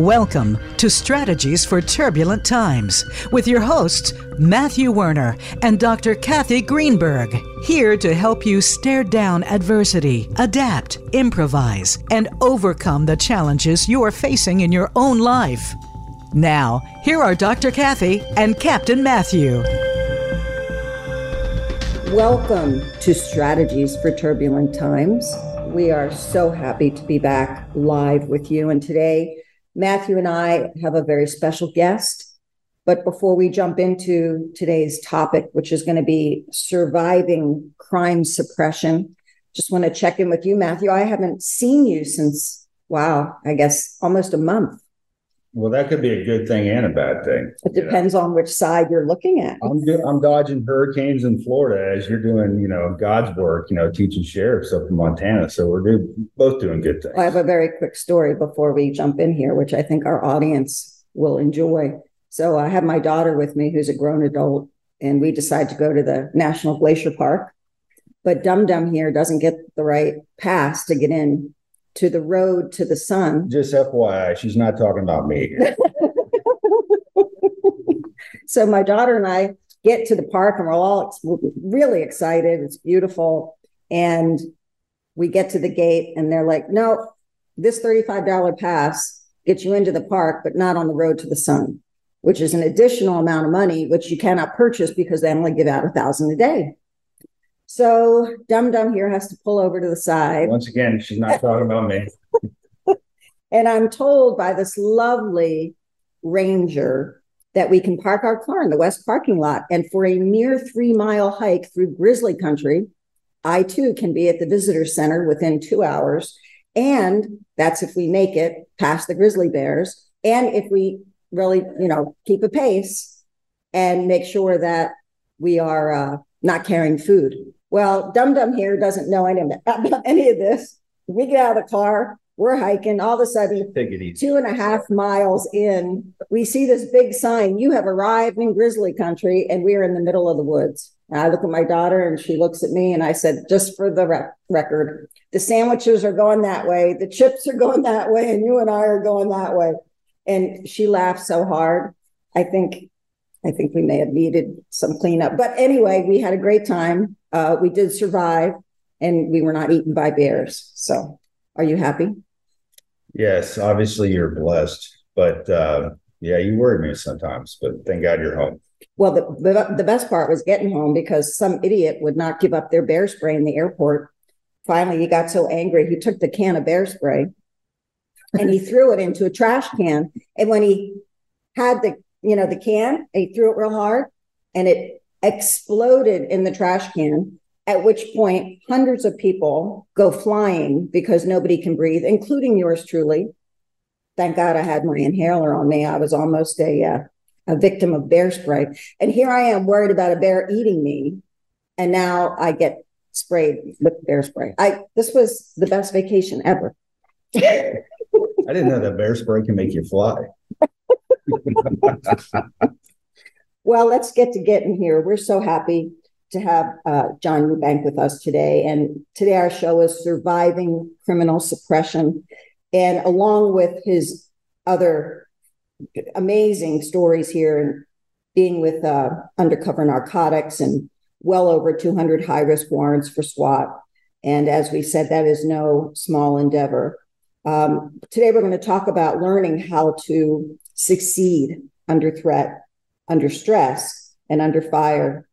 Welcome to Strategies for Turbulent Times with your hosts, Matthew Werner and Dr. Kathy Greenberg, here to help you stare down adversity, adapt, improvise, and overcome the challenges you are facing in your own life. Now, here are Dr. Kathy and Captain Matthew. Welcome to Strategies for Turbulent Times. We are so happy to be back live with you. And today, Matthew and I have a very special guest. But before we jump into today's topic, which is going to be surviving crime suppression, just want to check in with you, Matthew. I haven't seen you since, wow, I guess almost a month. Well, that could be a good thing and a bad thing. It depends on which side you're looking at. I'm do, I'm dodging hurricanes in Florida as you're doing, you know, God's work, you know, teaching sheriffs up in Montana. So we're do, both doing good things. I have a very quick story before we jump in here, which I think our audience will enjoy. So I have my daughter with me, who's a grown adult, and we decide to go to the National Glacier Park. But Dum Dum here doesn't get the right pass to get in to the road to the sun. Just FYI, she's not talking about me. so my daughter and I get to the park and we're all really excited. It's beautiful. And we get to the gate and they're like, no, this $35 pass gets you into the park, but not on the road to the sun, which is an additional amount of money, which you cannot purchase because they only give out a thousand a day. So Dum Dum here has to pull over to the side. Once again, she's not talking about me. and I'm told by this lovely ranger that we can park our car in the west parking lot. And for a mere three mile hike through grizzly country, I too can be at the visitor center within two hours. And that's if we make it past the grizzly bears. And if we really, you know, keep a pace and make sure that we are uh, not carrying food. Well, Dum Dum here doesn't know any of, about any of this. We get out of the car, we're hiking. All of a sudden, two and a half miles in, we see this big sign. You have arrived in grizzly country, and we're in the middle of the woods. And I look at my daughter, and she looks at me, and I said, "Just for the rec- record, the sandwiches are going that way, the chips are going that way, and you and I are going that way." And she laughed so hard. I think I think we may have needed some cleanup. But anyway, we had a great time. Uh, we did survive and we were not eaten by bears. So are you happy? Yes, obviously you're blessed. But uh, yeah, you worry me sometimes, but thank God you're home. Well, the, the, the best part was getting home because some idiot would not give up their bear spray in the airport. Finally, he got so angry, he took the can of bear spray and he threw it into a trash can. And when he had the you know, the can, he threw it real hard and it exploded in the trash can. At which point, hundreds of people go flying because nobody can breathe, including yours truly. Thank God I had my inhaler on me. I was almost a uh, a victim of bear spray, and here I am worried about a bear eating me, and now I get sprayed with bear spray. I this was the best vacation ever. I didn't know that bear spray can make you fly. well, let's get to getting here. We're so happy to have uh, John Eubank with us today. And today our show is Surviving Criminal Suppression. And along with his other amazing stories here and being with uh, undercover narcotics and well over 200 high risk warrants for SWAT. And as we said, that is no small endeavor. Um, today, we're going to talk about learning how to succeed under threat, under stress, and under fire.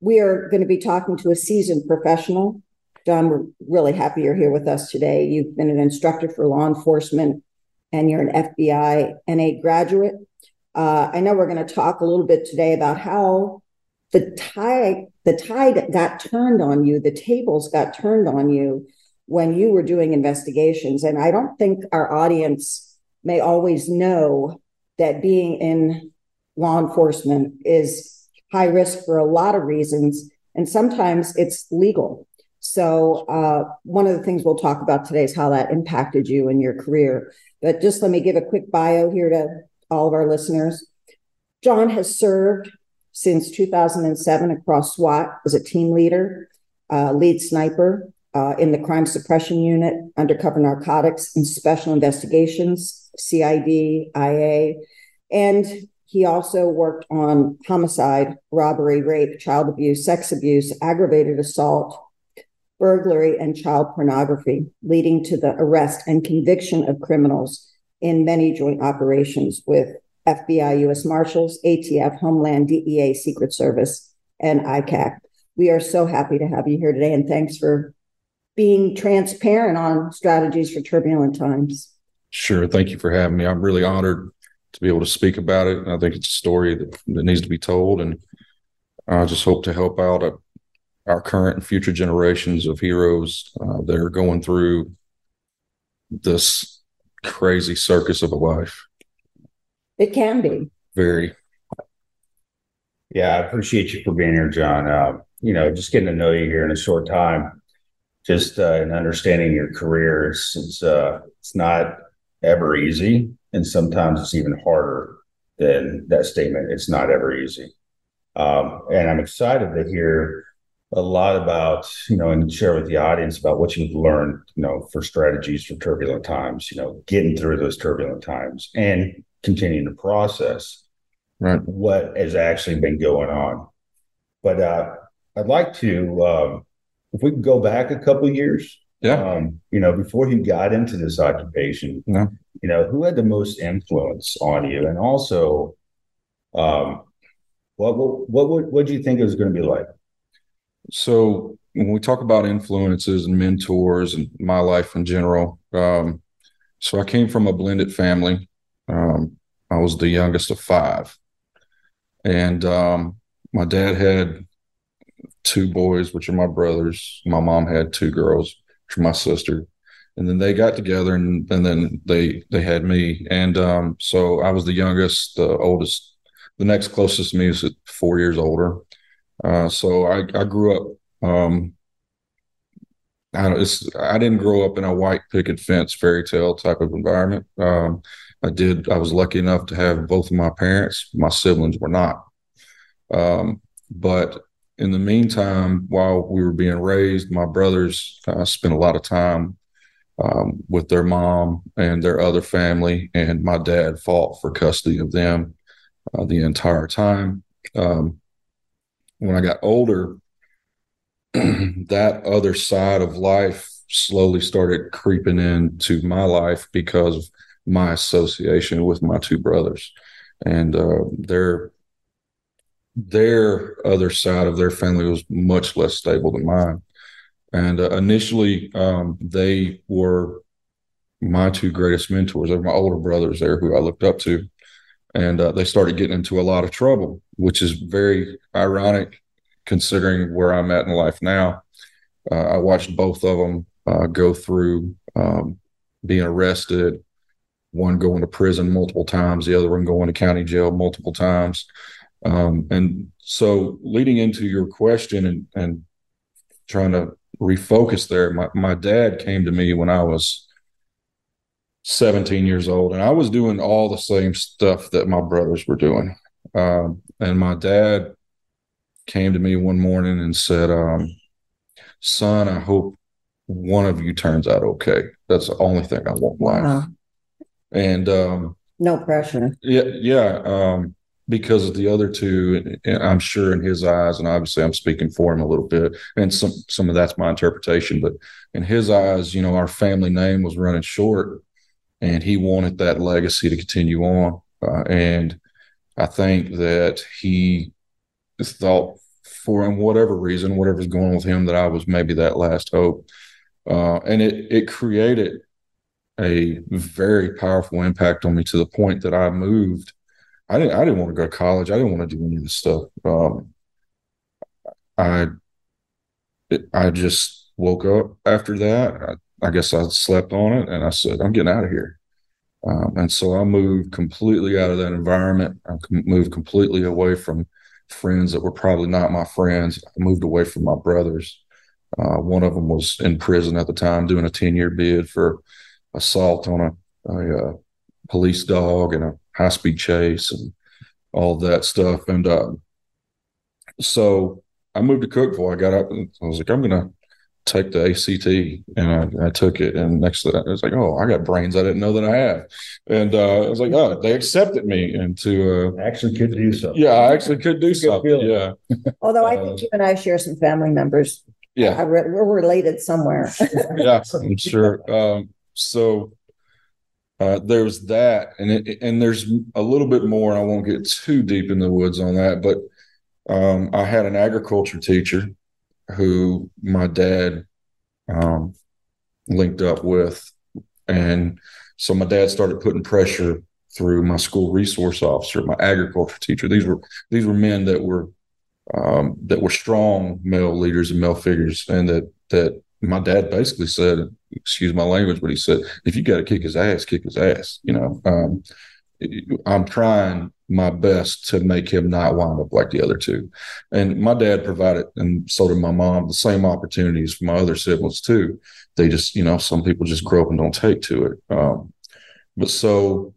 We are going to be talking to a seasoned professional. John, we're really happy you're here with us today. You've been an instructor for law enforcement and you're an FBI NA graduate. Uh, I know we're going to talk a little bit today about how the tide the tide got turned on you, the tables got turned on you when you were doing investigations. And I don't think our audience may always know that being in law enforcement is high risk for a lot of reasons, and sometimes it's legal. So, uh, one of the things we'll talk about today is how that impacted you in your career. But just let me give a quick bio here to all of our listeners. John has served since 2007 across SWAT as a team leader, uh, lead sniper, uh, in the crime suppression unit, undercover narcotics, and special investigations, CID, IA. And he also worked on homicide, robbery, rape, child abuse, sex abuse, aggravated assault, burglary, and child pornography, leading to the arrest and conviction of criminals in many joint operations with FBI, US Marshals, ATF, Homeland, DEA, Secret Service, and ICAC. We are so happy to have you here today, and thanks for being transparent on strategies for turbulent times. Sure. Thank you for having me. I'm really honored to be able to speak about it. And I think it's a story that, that needs to be told, and I just hope to help out a, our current and future generations of heroes uh, that are going through this crazy circus of a life. It can be. Very. Yeah, I appreciate you for being here, John. Uh, you know, just getting to know you here in a short time, just uh, in understanding your career, it's it's, uh, it's not ever easy, and sometimes it's even harder than that statement. It's not ever easy, um, and I'm excited to hear a lot about you know and share with the audience about what you've learned you know for strategies for turbulent times you know getting through those turbulent times and continuing to process right. what has actually been going on but uh i'd like to um if we could go back a couple years Yeah. um you know before you got into this occupation Yeah. you know who had the most influence on you and also um what what what what, do you think it was going to be like So when we talk about influences and mentors and my life in general, um, so I came from a blended family. Um, I was the youngest of five, and um, my dad had two boys, which are my brothers. My mom had two girls, my sister, and then they got together, and, and then they they had me, and um, so I was the youngest. The oldest, the next closest to me was four years older. Uh, so I, I grew up. Um, I I didn't grow up in a white picket fence fairy tale type of environment. Um, I did. I was lucky enough to have both of my parents. My siblings were not. Um, but in the meantime, while we were being raised, my brothers uh, spent a lot of time um, with their mom and their other family, and my dad fought for custody of them uh, the entire time. Um, when I got older, that other side of life slowly started creeping into my life because of my association with my two brothers and uh, their their other side of their family was much less stable than mine and uh, initially um, they were my two greatest mentors they were my older brothers there who i looked up to and uh, they started getting into a lot of trouble which is very ironic considering where I'm at in life now. Uh, I watched both of them uh, go through um, being arrested, one going to prison multiple times, the other one going to county jail multiple times. Um, and so, leading into your question and, and trying to refocus there, my, my dad came to me when I was 17 years old, and I was doing all the same stuff that my brothers were doing. Um, and my dad came to me one morning and said, um, "Son, I hope one of you turns out okay. That's the only thing I want in life." Wow. And um, No pressure. yeah, yeah, um, because of the other two, I'm sure in his eyes, and obviously I'm speaking for him a little bit, and some some of that's my interpretation, but in his eyes, you know, our family name was running short, and he wanted that legacy to continue on, uh, and I think that he thought for him, whatever reason, whatever's going on with him, that I was maybe that last hope. Uh, and it it created a very powerful impact on me to the point that I moved. I didn't I didn't want to go to college. I didn't want to do any of this stuff. Um, I it, I just woke up after that. I, I guess I slept on it and I said, I'm getting out of here. Um, and so I moved completely out of that environment. I moved completely away from friends that were probably not my friends. I moved away from my brothers. Uh, one of them was in prison at the time doing a 10 year bid for assault on a, a, a police dog and a high speed chase and all that stuff. And uh, so I moved to Cookeville. I got up and I was like, I'm going to take the ACT, and I, I took it. And next to that, I was like, oh, I got brains I didn't know that I have. And uh, I was like, oh, they accepted me into. Uh, Actually, could do so. yeah, I actually could do something. feeling. Yeah, Although I Uh, think you and I share some family members. yeah. I re- we're related somewhere. yeah, I'm sure. Um, so uh, there's that, and it, and there's a little bit more. And I won't get too deep in the woods on that, but um, I had an agriculture teacher who my dad um, linked up with, and so my dad started putting pressure through my school resource officer, my agriculture teacher. These were these were men that were um, that were strong male leaders and male figures, and that that my dad basically said, excuse my language, but he said, if you got to kick his ass, kick his ass. You know, um, I'm trying my best to make him not wind up like the other two. And my dad provided, and so did my mom, the same opportunities for my other siblings too. They just, you know, some people just grow up and don't take to it. Um, but so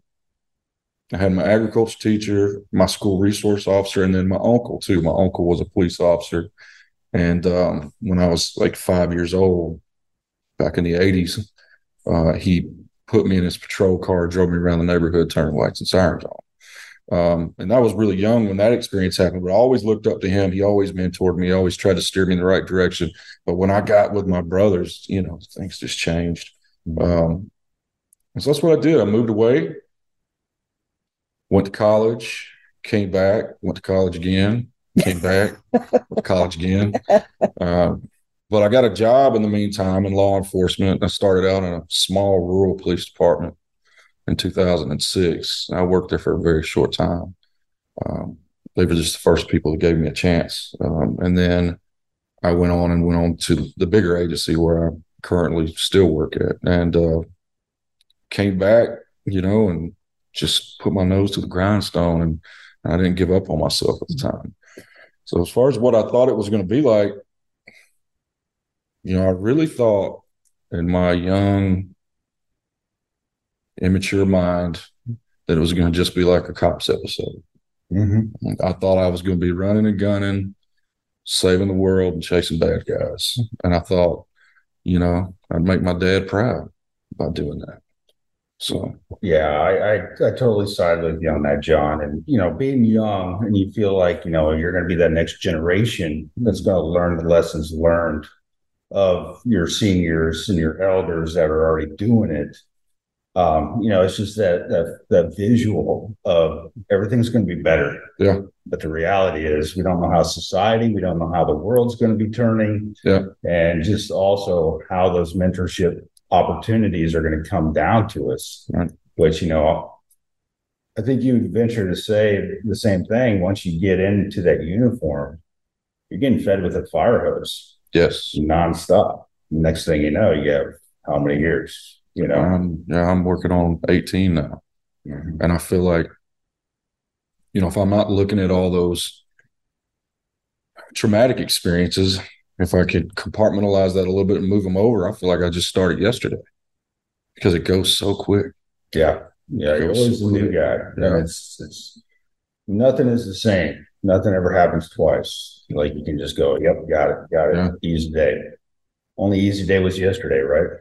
I had my agriculture teacher, my school resource officer, and then my uncle too. My uncle was a police officer. And um, when I was like five years old, back in the 80s, uh, he put me in his patrol car, drove me around the neighborhood, turning lights and sirens on. Um, and I was really young when that experience happened, but I always looked up to him. He always mentored me, always tried to steer me in the right direction. But when I got with my brothers, you know, things just changed. Um, so that's what I did. I moved away, went to college, came back, went to college again, came back, went to college again. Um, but I got a job in the meantime in law enforcement. I started out in a small rural police department in 2006. I worked there for a very short time. Um, they were just the first people that gave me a chance. Um, and then I went on and went on to the bigger agency where I currently still work at and uh, came back, you know, and just put my nose to the grindstone and I didn't give up on myself at the time. So as far as what I thought it was going to be like, you know, I really thought in my young, immature mind that it was going to just be like a cops episode. Mm-hmm. I thought I was going to be running and gunning, saving the world and chasing bad guys. And I thought, you know, I'd make my dad proud by doing that. So, Yeah, I, I I totally side with you on that, John. And you know, being young and you feel like you know you're going to be that next generation that's going to learn the lessons learned of your seniors and your elders that are already doing it. Um, you know, it's just that that that visual of everything's going to be better. Yeah. But the reality is, we don't know how society, we don't know how the world's going to be turning. Yeah. And just also how those mentorship opportunities are going to come down to us. Right. Which, you know, I think you would venture to say the same thing. Once you get into that uniform, you're getting fed with a fire hose yes, nonstop. Next thing you know, you have how many years? You know, I'm, yeah, I'm working on 18 now. Mhm. And I feel like, you know, if I'm not looking at all those traumatic experiences, if I could compartmentalize that a little bit and move them over, I feel like I just started yesterday because it goes so quick. yeah, yeah. You're always the new guy. Yeah. It's it's nothing is the same. Nothing ever happens twice. Like you can just go, yep, got it, got it. Yeah. Easy day. Only easy day was yesterday, right?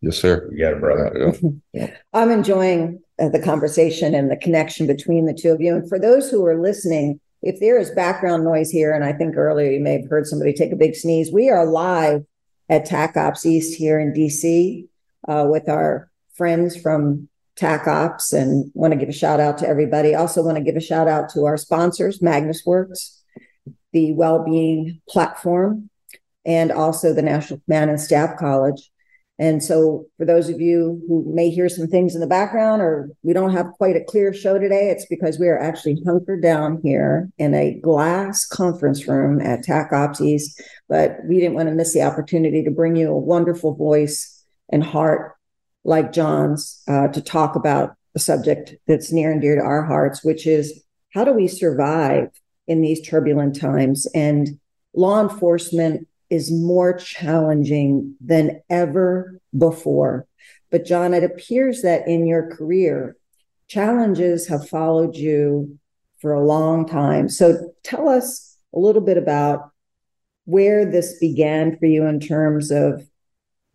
Yes, sir. You got it, brother. Yeah. I'm enjoying uh, the conversation and the connection between the two of you. And for those who are listening, if there is background noise here, and I think earlier you may have heard somebody take a big sneeze, we are live at TAC Ops East here in DC uh, with our friends from TAC Ops and want to give a shout out to everybody. Also, want to give a shout out to our sponsors, Magnus Worx, the Wellbeing Platform, and also the National Command and Staff College. And so, for those of you who may hear some things in the background, or we don't have quite a clear show today, it's because we are actually hunkered down here in a glass conference room at TAC Ops East. But we didn't want to miss the opportunity to bring you a wonderful voice and heart like John's uh, to talk about a subject that's near and dear to our hearts, which is how do we survive in these turbulent times? And law enforcement is more challenging than ever before. But, John, it appears that in your career, challenges have followed you for a long time. So, tell us a little bit about where this began for you in terms of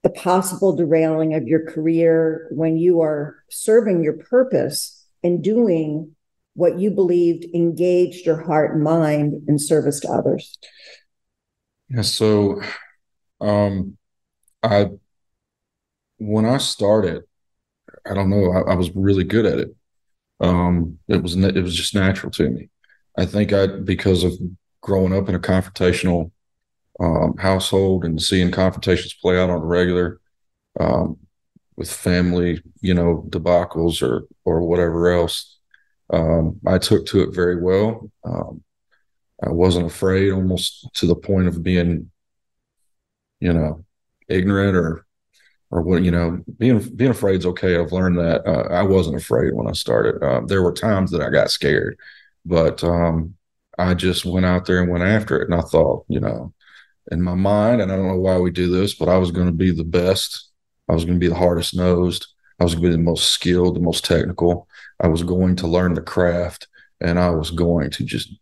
the possible derailing of your career when you are serving your purpose and doing what you believed engaged your heart and mind in service to others? Yeah, so um I when I started, I don't know, I, I was really good at it. Um it was it was just natural to me. I think I because of growing up in a confrontational um, household and seeing confrontations play out on the regular um, with family, you know, debacles or or whatever else. Um, I took to it very well. Um, I wasn't afraid, almost to the point of being, you know, ignorant or or what you know being being afraid is okay i've learned that uh, i wasn't afraid when i started uh, there were times that i got scared but um, i just went out there and went after it and i thought you know in my mind, and I don't know why we do this, but I was going to be the best. I was going to be the hardest nosed. I was going to be the most skilled, the most technical. I was going to learn the craft, and I was going to just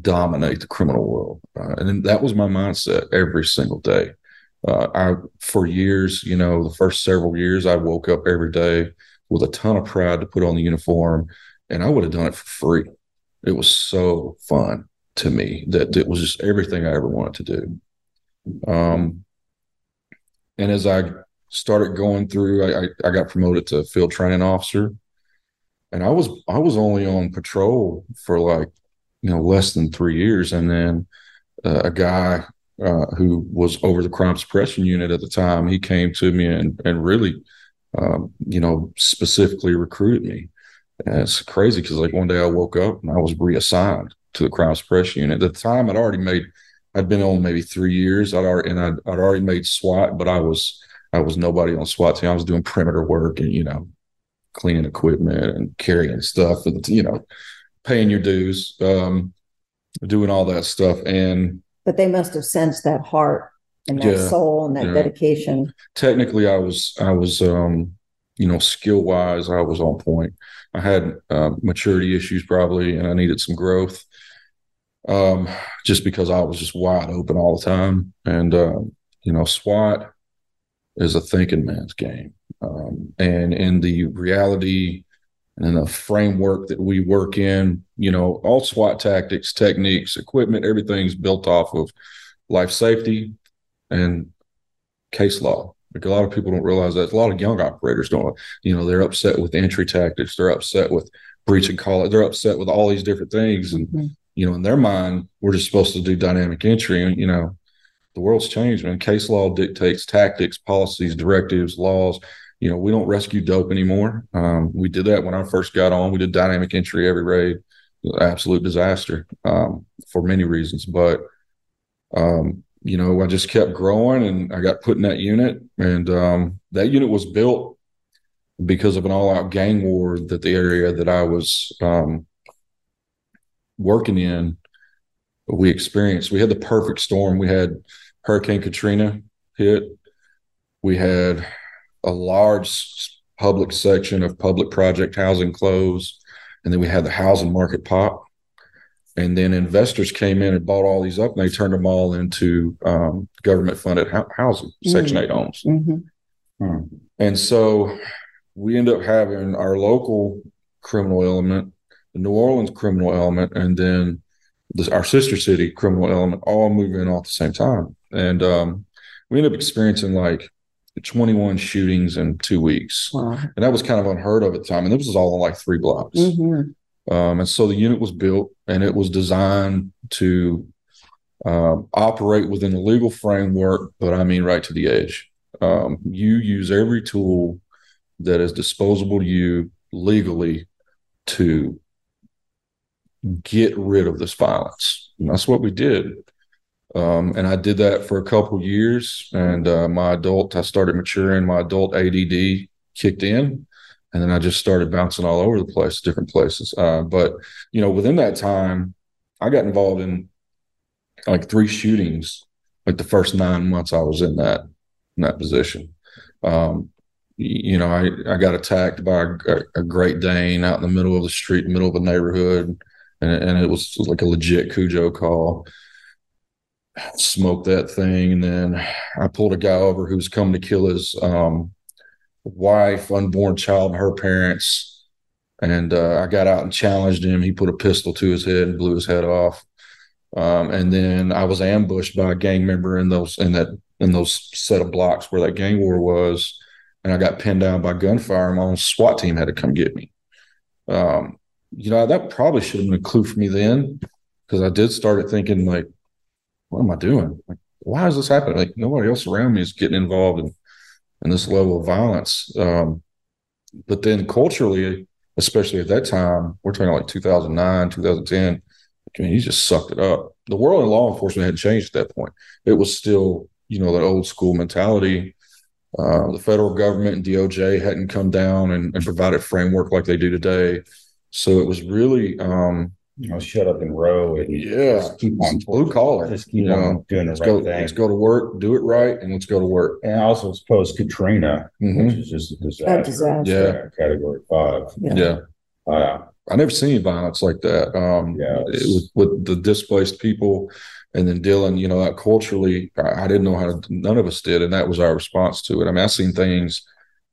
dominate the criminal world. Uh, and that was my mindset every single day. Uh, I for years, you know, the first several years, I woke up every day with a ton of pride to put on the uniform, and I would have done it for free. It was so fun to me that it was just everything I ever wanted to do. Um, and as I started going through, I, I, I got promoted to field training officer, and I was I was only on patrol for like you know less than three years, and then uh, a guy uh, who was over the crime suppression unit at the time, he came to me and and really, um, you know, specifically recruited me. And it's crazy because like one day I woke up and I was reassigned to the crime suppression unit. At the time, I'd already made I'd been on maybe three years. I'd already and I'd, I'd already made SWAT, but I was I was nobody on SWAT team. I was doing perimeter work and you know cleaning equipment and carrying stuff and you know paying your dues, um, doing all that stuff. And but they must have sensed that heart and that yeah, soul and that yeah. dedication. Technically, I was I was um, you know skill wise I was on point. I had uh, maturity issues probably, and I needed some growth um, just because I was just wide open all the time. And, uh, you know, SWAT is a thinking man's game. Um, and in the reality and the framework that we work in, you know, all SWAT tactics, techniques, equipment, everything's built off of life safety and case law. Like a lot of people don't realize that. A lot of young operators don't. You know, they're upset with entry tactics. They're upset with breach and call it. They're upset with all these different things, and mm-hmm you know, in their mind, we're just supposed to do dynamic entry. And, you know, the world's changed, man. Case law dictates tactics, policies, directives, laws. You know, we don't rescue dope anymore. Um, we did that when I first got on. We did dynamic entry every raid. Absolute disaster um, for many reasons. But, um, you know, I just kept growing and I got put in that unit. And um, that unit was built because of an all out gang war that the area that I was um, working in, we experienced. We had the perfect storm. We had Hurricane Katrina hit. We had a large public section of public project housing close, and then we had the housing market pop. And then investors came in and bought all these up, and they turned them all into um, government-funded housing, mm-hmm. Section Eight homes. Mm-hmm. Hmm. And so we end up having our local criminal element the New Orleans criminal element, and then this, our sister city criminal element all move in all at the same time. And um, we ended up experiencing like 21 shootings in two weeks. Wow. And that was kind of unheard of at the time. And this was all in like three blocks. Mm-hmm. Um, and so the unit was built and it was designed to um, operate within a legal framework, but I mean right to the edge. Um, you use every tool that is disposable to you legally to get rid of this violence. And that's what we did. Um, and I did that for a couple years. And uh, my adult, I started maturing. My adult ADD kicked in, and then I just started bouncing all over the place, different places. Uh, but you know, within that time, I got involved in like three shootings. Like the first nine months I was in that in that position. Um, you know, I, I got attacked by a, a Great Dane out in the middle of the street, middle of a neighborhood and, and it was like a legit Cujo call. smoked that thing. And then I pulled a guy over who was coming to kill his um, wife, unborn child, and her parents. And uh, I got out and challenged him. He put a pistol to his head and blew his head off. Um, and then I was ambushed by a gang member in those in that in those set of blocks where that gang war was, and I got pinned down by gunfire. My own SWAT team had to come get me. Um, you know that probably should have been a clue for me then, because I did start thinking like, what am I doing? Like, why is this happening? Like nobody else around me is getting involved in in this level of violence. Um, but then culturally, especially at that time, we're talking like 2009, 2010 I mean, he just sucked it up. The world in law enforcement had changed at that point. It was still, you know, that old school mentality. Uh, the federal government and DOJ hadn't come down and, and, provided framework like they do today. So it was really, um, you know, shut up and row and yeah, keep on blue collar. Just keep you on know, doing the let's right go, thing. Let's go to work, do it right, and let's go to work. And also post Katrina, Mhm. which is just a disaster. A disaster. Yeah. Category five. Yeah. Yeah. Uh, I never seen violence like that. Um, Yeah, it was with the displaced people, and then Dylan. You know, that culturally, I, I didn't know how to. None of us did, and that was our response to it. I mean, I seen things.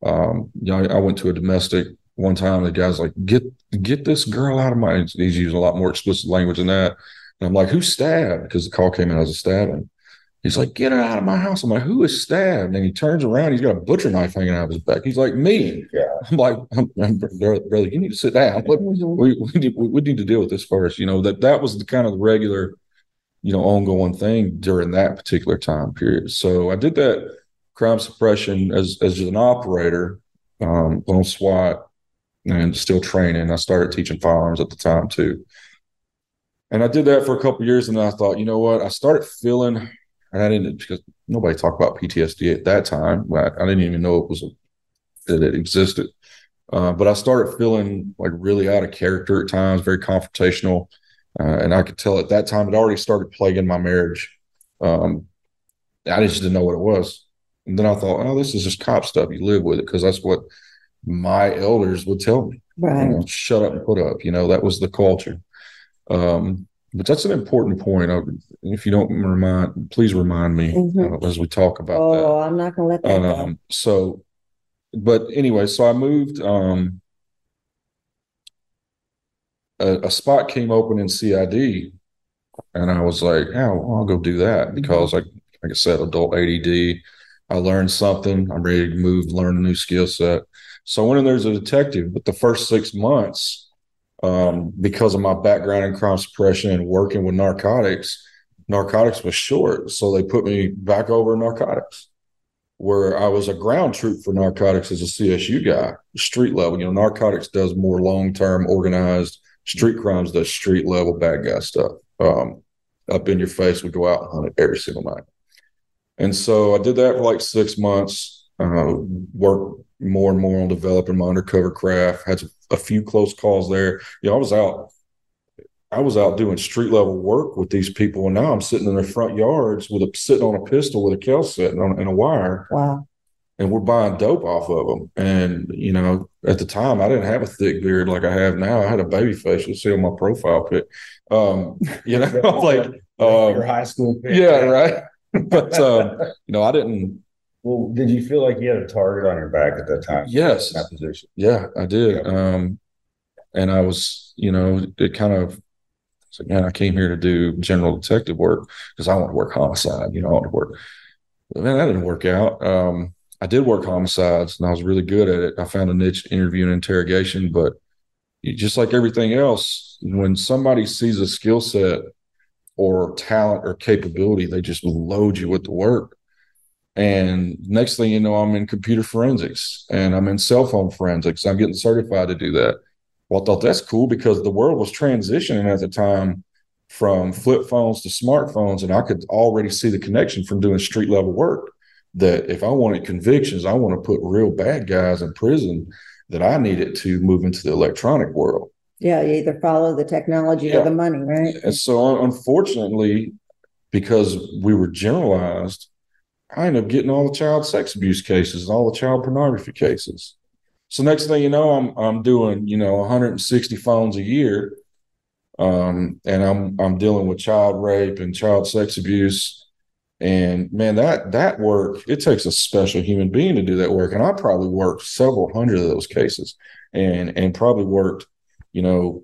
Um, you know, I, I went to a domestic one time. The guy's like, "Get get this girl out of my." He's using a lot more explicit language than that. And I'm like, "Who stabbed?" Because the call came in as a stabbing. He's like, "Get her out of my house." I'm like, "Who is stabbed?" And he turns around. He's got a butcher knife hanging out of his back. He's like, "Me." Yeah. I'm like, I'm, I'm, brother, you need to sit down. We we need, we need to deal with this first. You know that that was the kind of the regular, you know, ongoing thing during that particular time period. So I did that crime suppression as as an operator um, on SWAT and still training. I started teaching firearms at the time too, and I did that for a couple years. And I thought, you know what? I started feeling, and I didn't because nobody talked about PTSD at that time. I, I didn't even know it was a, that it existed. Uh, but I started feeling like really out of character at times, very confrontational. Uh, and I could tell at that time it already started plaguing my marriage. Um, I just didn't know what it was. And then I thought, oh, this is just cop stuff. You live with it because that's what my elders would tell me. You know, shut up and put up. You know, that was the culture. Um, but that's an important point. I, if you don't remind, please remind me Mhm. uh, as we talk about that. Oh, I'm not going to let that. Um, so, but anyway, so I moved. Um, a, a spot came open in CID, and I was like, "Yeah, well, I'll go do that." Because, like, like I said, adult ADD. I learned something. I'm ready to move, learn a new skill set. So I went in there as a detective. But the first six months, um, because of my background in crime suppression and working with narcotics, narcotics was short. So they put me back over narcotics where I was a ground troop for narcotics as a CSU guy, street level. You know, narcotics does more long term organized. Street crimes does street level bad guy stuff. Um, up in your face, we go out and hunt it every single night. And so I did that for like six months. Uh, worked more and more on developing my undercover craft. Had a few close calls there. You know, I was out. I was out doing street level work with these people, and now I'm sitting in their front yards with a sitting on a pistol with a kel set and, on, and a wire, Wow. and we're buying dope off of them. And you know, at the time, I didn't have a thick beard like I have now. I had a baby face. You'll see on my profile pic. Um, you know, like your um, high school. pick. yeah, right. but um, you know, I didn't. Well, did you feel like you had a target on your back at that time? Yes. That position. Yeah, I did. Um, and I was, you know, it kind of. So man, I came here to do general detective work because I want to work homicide. You know, I want to work. But man, that didn't work out. Um, I did work homicides, and I was really good at it. I found a niche interview and interrogation, but you- just like everything else, when somebody sees a skill set or talent or capability, they just load you with the work. And next thing you know, I'm in computer forensics and I'm in cell phone forensics. I'm getting certified to do that. Well, I thought that's cool because the world was transitioning at the time from flip phones to smartphones, and I could already see the connection from doing street level work. That if I wanted convictions, I want to put real bad guys in prison, that I needed to move into the electronic world. Yeah, you either follow the technology Yeah. or the money, right? And so, unfortunately, because we were generalized, I ended up getting all the child sex abuse cases and all the child pornography cases. So next thing you know, I'm I'm doing you know 160 phones a year, um, and I'm I'm dealing with child rape and child sex abuse. And man, that that work it takes a special human being to do that work. And I probably worked several hundred of those cases, and and probably worked, you know,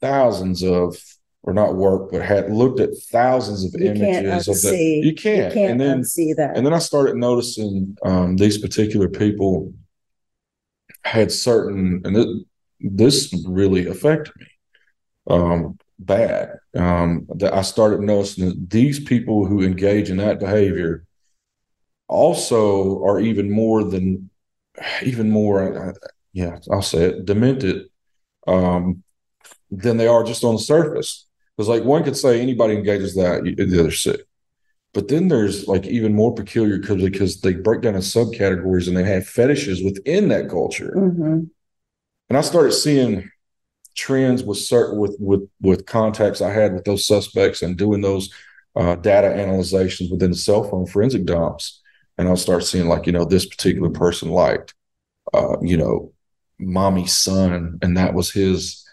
thousands of or not work, but had looked at thousands of You images of that. unsee- You can't. You can't and then see that. and then I started noticing um, these particular people had certain, and it, this really affected me um, bad. Um, that I started noticing that these people who engage in that behavior also are even more than, even more, yeah, I'll say it, demented um, than they are just on the surface. Because, like, one could say anybody engages that, you- the other sick. But then there's like even more peculiar because because they break down in subcategories and they have fetishes within that culture. Mhm. And I started seeing trends with certain with with with contacts I had with those suspects and doing those uh, data analyzations within the cell phone forensic dumps. And I'll start seeing like you know this particular person liked uh, you know mommy's son, and that was his.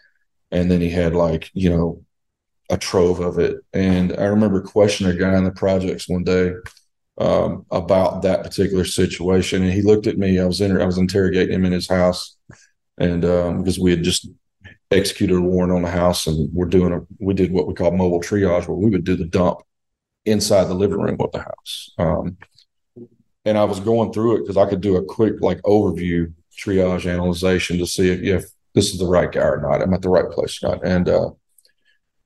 And then he had like you know a trove of it. And I remember questioning a guy in the projects one day um, about that particular situation, and he looked at me. I was in, I was interrogating him in his house, and um, because we had just executed a warrant on the house, and we're doing a we did what we call mobile triage, where we would do the dump inside the living room of the house. Um, and I was going through it because I could do a quick like overview triage analyzation to see if, if this is the right guy or not. I'm at the right place or not. And uh,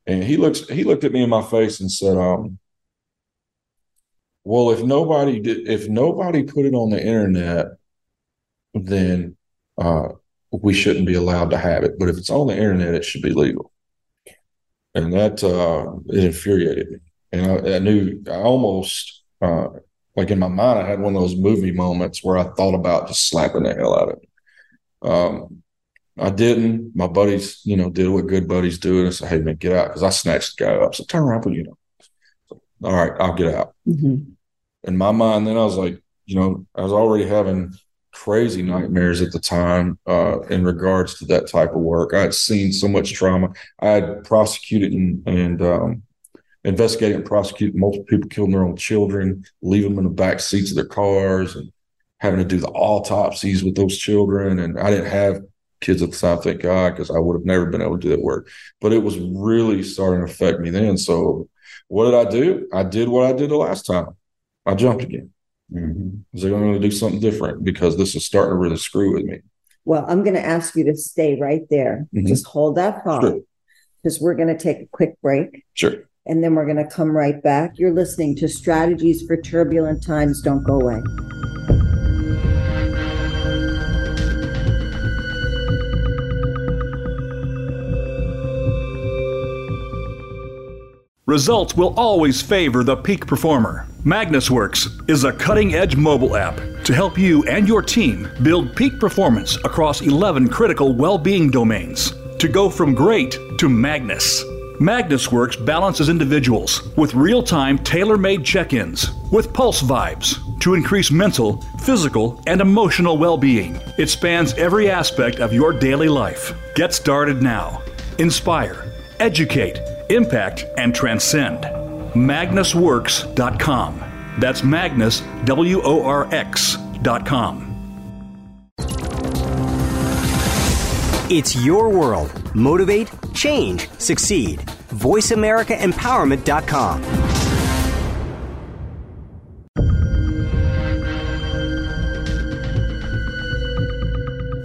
and he looks he looked at me in my face and said, um, well, if nobody did if nobody put it on the internet, then uh, we shouldn't be allowed to have it. But if it's on the internet, it should be legal. And that uh, it infuriated me. And I, I knew I almost uh, like in my mind, I had one of those movie moments where I thought about just slapping the hell out of it. Um, I didn't. My buddies, you know, did what good buddies do, and I said, "Hey, man, get out!" Because I snatched the guy up. So turn around, you know. So, All right, I'll get out. Mhm. In my mind, then I was like, you know, I was already having crazy nightmares at the time uh, in regards to that type of work. I had seen so much trauma. I had prosecuted and, and um, investigated and prosecuted multiple people killing their own children, leaving them in the back seats of their cars, and having to do the autopsies with those children. And I didn't have kids at the time, thank God, because I would have never been able to do that work. But it was really starting to affect me then. So what did I do? I did what I did the last time. I jumped again. Mhm. I was like, I'm going to do something different because this is starting to really screw with me. Well, I'm going to ask you to stay right there. Mhm. Just hold that thought Sure. because we're going to take a quick break Sure. and then we're going to come right back. You're listening to Strategies for Turbulent Times. Don't go away. Results will always favor the peak performer. MagnusWorx is a cutting edge mobile app to help you and your team build peak performance across 11 critical well being domains to go from great to Magnus. MagnusWorx balances individuals with real time tailor made check ins with pulse vibes to increase mental, physical, and emotional well being. It spans every aspect of your daily life. Get started now. Inspire, educate, impact, and transcend. MagnusWorx.com. That's Magnus, W O R X.com. It's your world. Motivate, change, succeed. VoiceAmericaEmpowerment.com.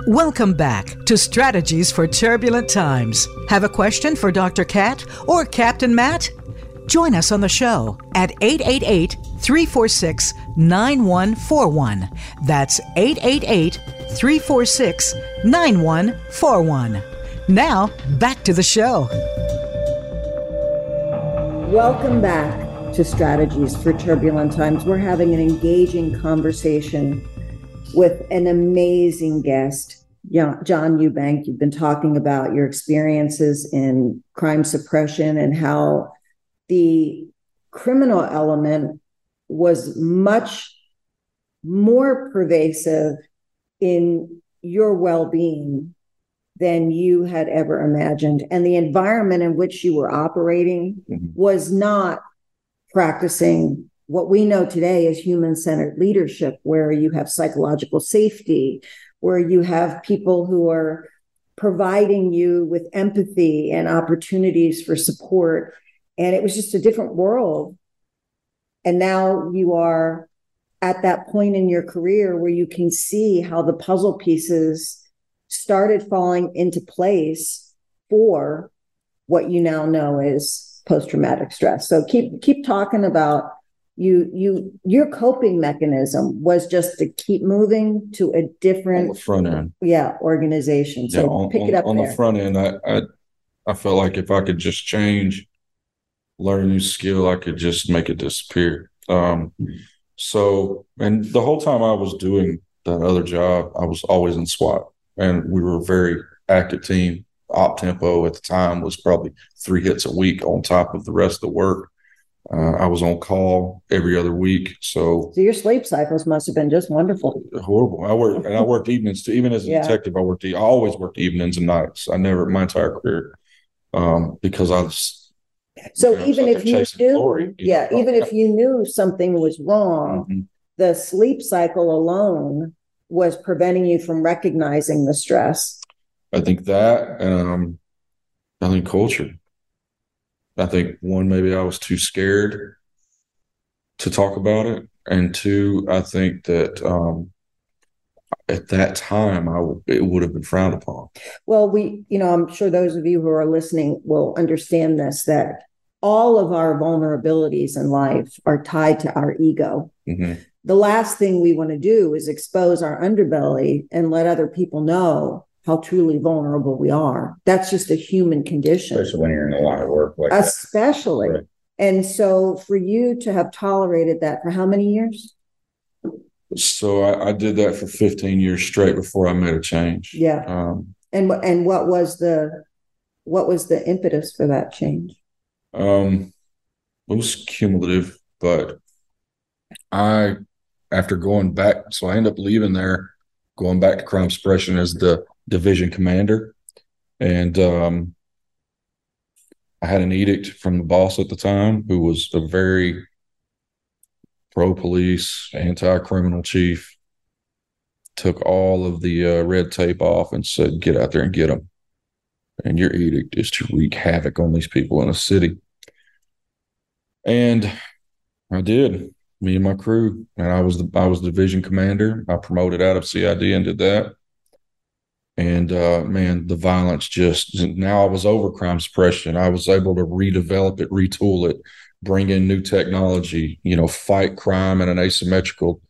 Welcome back to Strategies for Turbulent Times. Have a question for Dr. Cat or Captain Matt? Join us on the show at 888 346 9141. That's 888 346 9141. Now, back to the show. Welcome back to Strategies for Turbulent Times. We're having an engaging conversation with an amazing guest, John Eubank. You've been talking about your experiences in crime suppression and how the criminal element was much more pervasive in your well being than you had ever imagined. And the environment in which you were operating Mhm. was not practicing what we know today is human centered leadership, where you have psychological safety, where you have people who are providing you with empathy and opportunities for support. And it was just a different world. And now you are at that point in your career where you can see how the puzzle pieces started falling into place for what you now know is post-traumatic stress. So keep keep talking about you you your coping mechanism was just to keep moving to a on different the front end. yeah organization. Yeah, So on, pick on, it up on there. the front end, I, I I felt like if I could just change, learn a new skill, I could just make it disappear. Um, so and the whole time I was doing that other job, I was always in SWAT, and we were a very active team. Op tempo at the time was probably three hits a week on top of the rest of the work. Uh, I was on call every other week, so so your sleep cycles must have been just wonderful. horrible. I worked and I worked evenings too. Even as a Yeah. detective, I worked. I always worked evenings and nights. I never my entire career, um, because I was. So you know, even if you knew, glory, you yeah, know. even if you knew something was wrong, Mhm. the sleep cycle alone was preventing you from recognizing the stress. I think that, um, I think culture. I think one, maybe I was too scared to talk about it, and two, I think that um, at that time, I w- it would have been frowned upon. Well, we, you know, I'm sure those of you who are listening will understand this that all of our vulnerabilities in life are tied to our ego. Mhm. The last thing we want to do is expose our underbelly and let other people know how truly vulnerable we are. That's just a human condition. Especially when you're in a line of work like that. especially. Right. And so for you to have tolerated that for how many years? So I, I did that for 15 years straight before I made a change. Yeah. Um, And what and what was the what was the impetus for that change? Um, it was cumulative, but I, after going back, so I ended up leaving there, going back to crime suppression as the division commander, and um, I had an edict from the boss at the time, who was a very pro-police, anti-criminal chief. Took all of the uh, red tape off and said, "Get out there and get them." And your edict is to wreak havoc on these people in a city. And I did. Me and my crew, and I was the I was the division commander. I promoted out of CID and did that. And uh, man, the violence just now I was over crime suppression. I was able to redevelop it, retool it, bring in new technology. You know, fight crime in an asymmetrical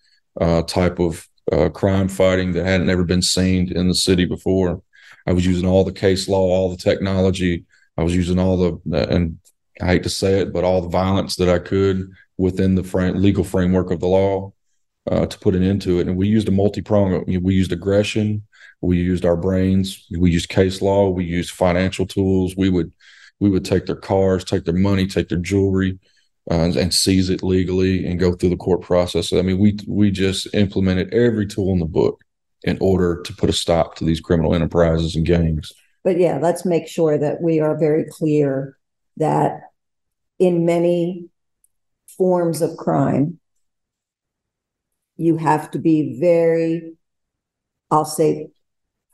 uh, type of uh, crime fighting that hadn't ever been seen in the city before. I was using all the case law, all the technology. I was using all the and I hate to say it, but all the violence that I could within the frame, legal framework of the law uh, to put an end to it. And we used a multi prong. We used aggression. We used our brains. We used case law. We used financial tools. We would we would take their cars, take their money, take their jewelry, uh, and, seize it legally and go through the court process. I mean, we we just implemented every tool in the book in order to put a stop to these criminal enterprises and gangs. But yeah, let's make sure that we are very clear that in many forms of crime, you have to be very, I'll say,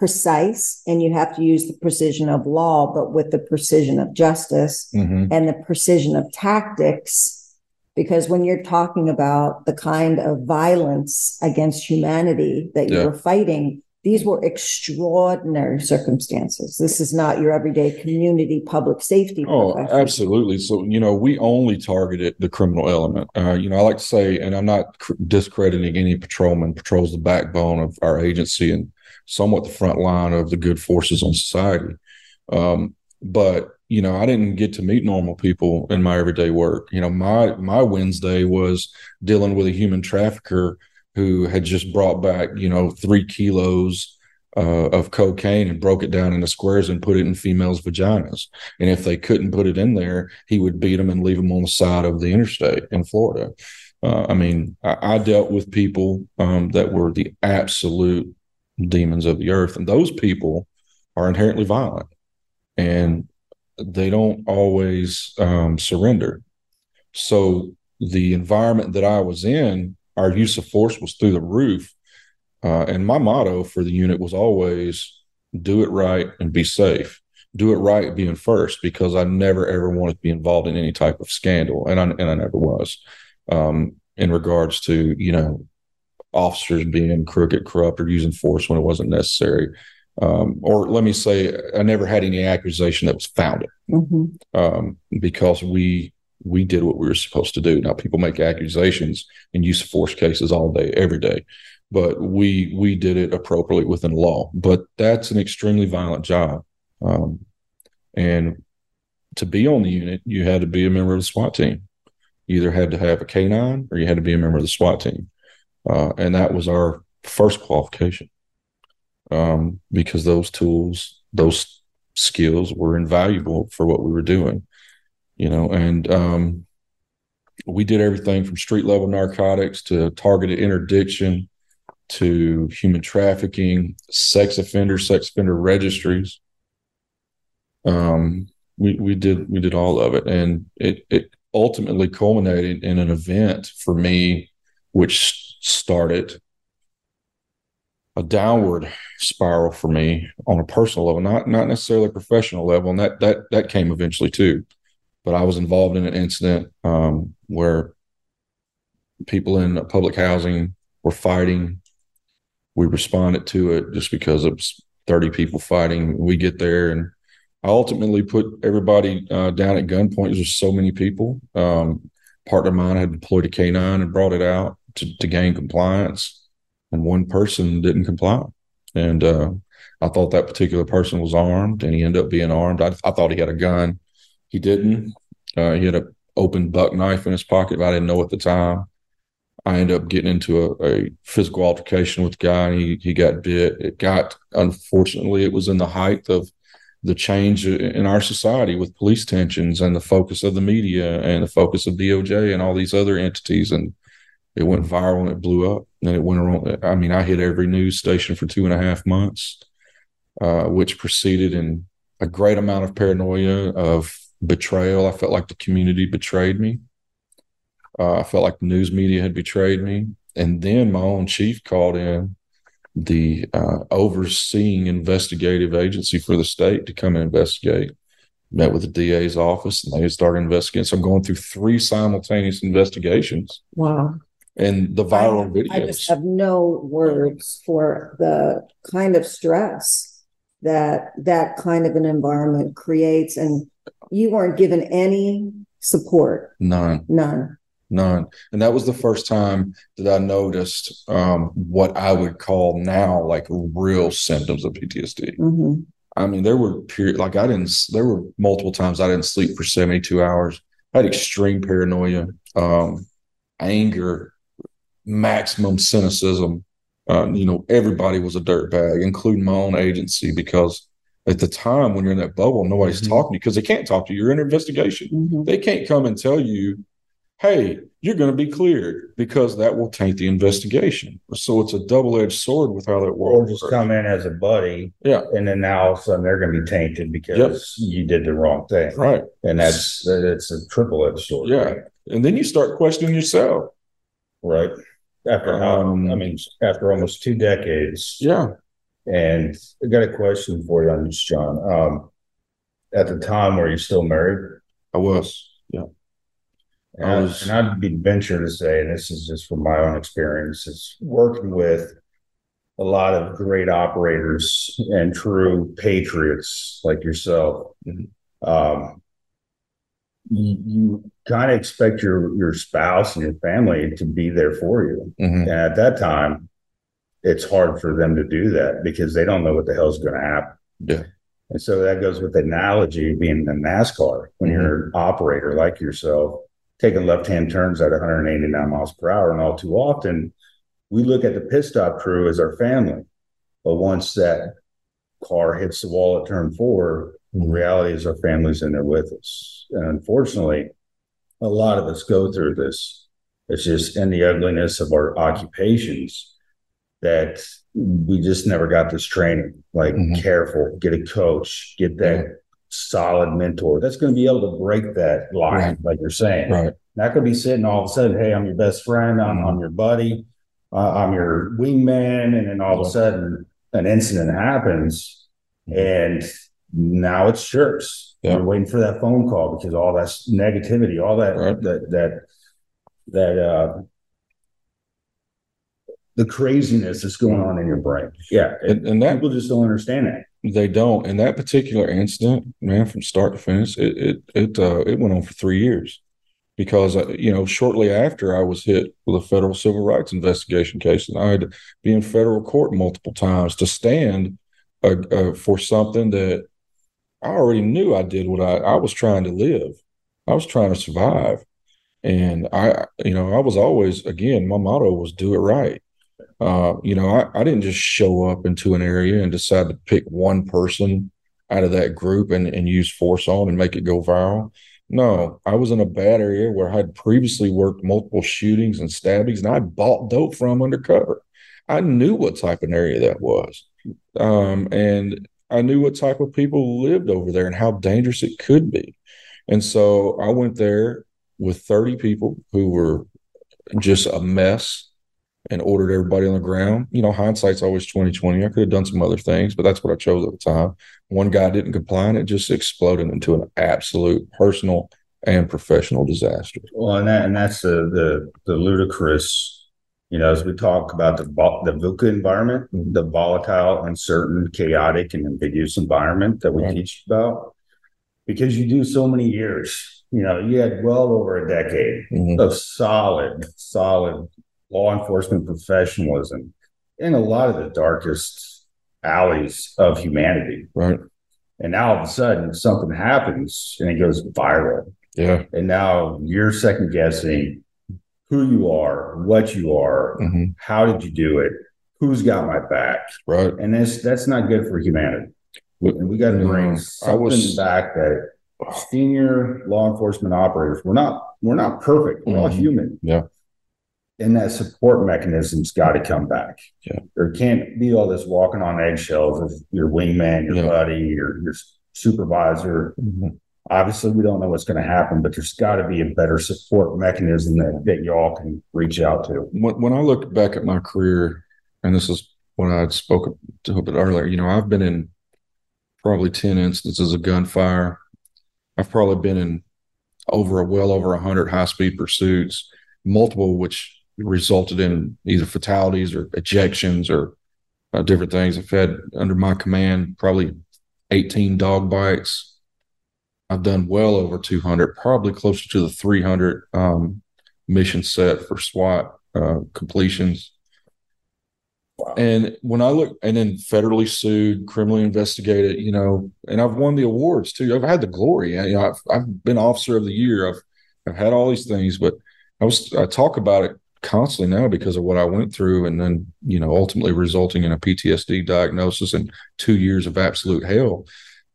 precise, and you have to use the precision of law, but with the precision of justice Mm-hmm. and the precision of tactics. Because when you're talking about the kind of violence against humanity that you're fighting, these were extraordinary circumstances. This is not your everyday community public safety. Oh, profession. absolutely. So, you know, we only targeted the criminal element. Uh, you know, I like to say, and I'm not cr- discrediting any patrolman. Patrol's the backbone of our agency and somewhat the front line of the good forces on society. Um, but you know, I didn't get to meet normal people in my everyday work. You know, my my Wednesday was dealing with a human trafficker who had just brought back, you know, three kilos uh, of cocaine and broke it down into squares and put it in females' vaginas. And if they couldn't put it in there, he would beat them and leave them on the side of the interstate in Florida. Uh, I mean, I, I dealt with people um, that were the absolute demons of the earth, and those people are inherently violent and they don't always um, surrender. So the environment that I was in, our use of force was through the roof. Uh, and my motto for the unit was always do it right and be safe. Do it right being first because I never ever wanted to be involved in any type of scandal, and I and I never was. Um, in regards to you know officers being crooked, corrupt, or using force when it wasn't necessary, um, or let me say, I never had any accusation that was founded mm-hmm. um, because we we did what we were supposed to do. Now people make accusations and use force cases all day, every day but we we did it appropriately within law. But that's an extremely violent job, um, and to be on the unit, you had to be a member of the SWAT team. You either had to have a K9 or you had to be a member of the SWAT team, uh, and that was our first qualification um, because those tools, those skills were invaluable for what we were doing, you know, and um, we did everything from street level narcotics to targeted interdiction to human trafficking, sex offender, sex offender registries. Um, we we did we did all of it, and it it ultimately culminated in an event for me, which started a downward spiral for me on a personal level, not not necessarily a professional level, and that that that came eventually too. But I was involved in an incident um, where people in public housing were fighting we responded to it just because it was 30 people fighting. We get there and I ultimately put everybody uh, down at gunpoint. There's so many people. Um, partner of mine had deployed a K9 and brought it out to, to gain compliance, and one person didn't comply. And uh, I thought that particular person was armed, and he ended up being armed. I, I thought he had a gun. He didn't. Uh, he had an open buck knife in his pocket, but I didn't know at the time. I ended up getting into a, a, physical altercation with the guy and he, he got bit. It got, unfortunately, it was in the height of the change in our society with police tensions and the focus of the media and the focus of DOJ and all these other entities. And it went viral and it blew up. And it went around. I mean, I hit every news station for two and a half months, uh, which proceeded in a great amount of paranoia, of betrayal. I felt like the community betrayed me. Uh, I felt like the news media had betrayed me. And then my own chief called in the uh, overseeing investigative agency for the state to come and investigate. Met with the DA's office and they started investigating. So I'm going through three simultaneous investigations. Wow. And the viral I, videos. I just have no words for the kind of stress that that kind of an environment creates. And you weren't given any support. None. None. None. And that was the first time that I noticed um, what I would call now like real symptoms of PTSD. Mm-hmm. I mean, there were period like I didn't. There were multiple times I didn't sleep for seventy two hours. I had extreme paranoia, um, anger, maximum cynicism. Uh, you know, everybody was a dirtbag, including my own agency, because at the time when you're in that bubble, nobody's mm-hmm. talking to you because they can't talk to you. You're in investigation. Mm-hmm. They can't come and tell you hey, you're going to be cleared because that will taint the investigation. So it's a double edged sword with how that works. Or just come in as a buddy. Yeah. And then now all of a sudden they're going to be tainted because yep. you did the wrong thing. Right. And that's, it's a triple edged sword. Yeah. Right? And then you start questioning yourself. Right. After, um, I mean, after almost two decades. Yeah. And I got a question for you on this, John. Um, at the time, were you still married? I was. Yeah. And, was, and I'd be venture to say, and this is just from my own experience, is working with a lot of great operators and true patriots like yourself. Mm-hmm. Um, you, you kind of expect your your spouse and your family to be there for you, mm-hmm. and at that time, it's hard for them to do that because they don't know what the hell's going to happen. Yeah. And so that goes with the analogy being a NASCAR when mm-hmm. you're an operator like yourself taking left hand turns at 189 miles per hour. And all too often, we look at the pit stop crew as our family. But once that car hits the wall at turn four, the reality is our family's in there with us. And unfortunately, a lot of us go through this. It's just in the ugliness of our occupations that we just never got this training. Like, Mhm. careful, get a coach, get that Yeah. solid mentor that's going to be able to break that line, Right. like you're saying. Right. Not going to be sitting all of a sudden, hey, I'm your best friend, I'm, Mhm. I'm your buddy, uh, I'm your wingman, and then all of a sudden an incident happens, and now it's yours. Yeah. You're waiting for that phone call because all that negativity, all that Right. that that that uh the craziness that's going on in your brain. Yeah, And, and that people just don't understand that. They don't. And that particular incident, man, from start to finish, it it it uh, it went on for three years because uh, you know shortly after I was hit with a federal civil rights investigation case, and I had to be in federal court multiple times to stand uh, uh, for something that I already knew I did what I I was trying to live. I was trying to survive, and I you know I was always again my motto was do it right. Uh, you know, I, I didn't just show up into an area and decide to pick one person out of that group and, and use force on and make it go viral. No, I was in a bad area where I had previously worked multiple shootings and stabbings, and I bought dope from undercover. I knew what type of area that was. Um, and I knew what type of people lived over there and how dangerous it could be. And so I went there with 30 people who were just a mess and ordered everybody on the ground. You know, hindsight's always 2020. I could have done some other things, but that's what I chose at the time. One guy didn't comply and it just exploded into an absolute personal and professional disaster. Well, and that and that's the the the ludicrous, you know, as we talk about the the VUCA environment, the volatile, uncertain, chaotic, and ambiguous environment that we Right. teach about, because you do so many years. You know, you had well over a decade Mhm. of solid, solid law enforcement professionalism in a lot of the darkest alleys of humanity. Right. And now all of a sudden something happens and it goes viral. Yeah. And now you're second guessing who you are, what you are, hmm how did you do it, who's got my back. Right. And that's that's not good for humanity. And we got to bring I something was- back that senior law enforcement operators, we're not we're not perfect. We're all Mhm. human. Yeah. And that support mechanism's got to come back. Yeah. There can't be all this walking on eggshells of your wingman, your Yeah. buddy, your your supervisor. Mhm. Obviously, we don't know what's going to happen, but there's got to be a better support mechanism that, that y'all can reach out to. When, when I look back at my career, and this is what I had spoken to a bit earlier, you know, I've been in probably 10 instances of gunfire. I've probably been in over a well over 100 high speed pursuits, multiple which resulted in either fatalities or ejections or uh, different things. I've had under my command probably 18 dog bites. I've done well over 200, probably closer to the 300 um, mission set for SWAT uh, completions. And when I look, and then federally sued, criminally investigated, you know, and I've won the awards too. I've had the glory. You know, I've, I've been officer of the year. I've I've had all these things, but I was I talk about it constantly now because of what I went through, and then you know, ultimately resulting in a PTSD diagnosis and two years of absolute hell.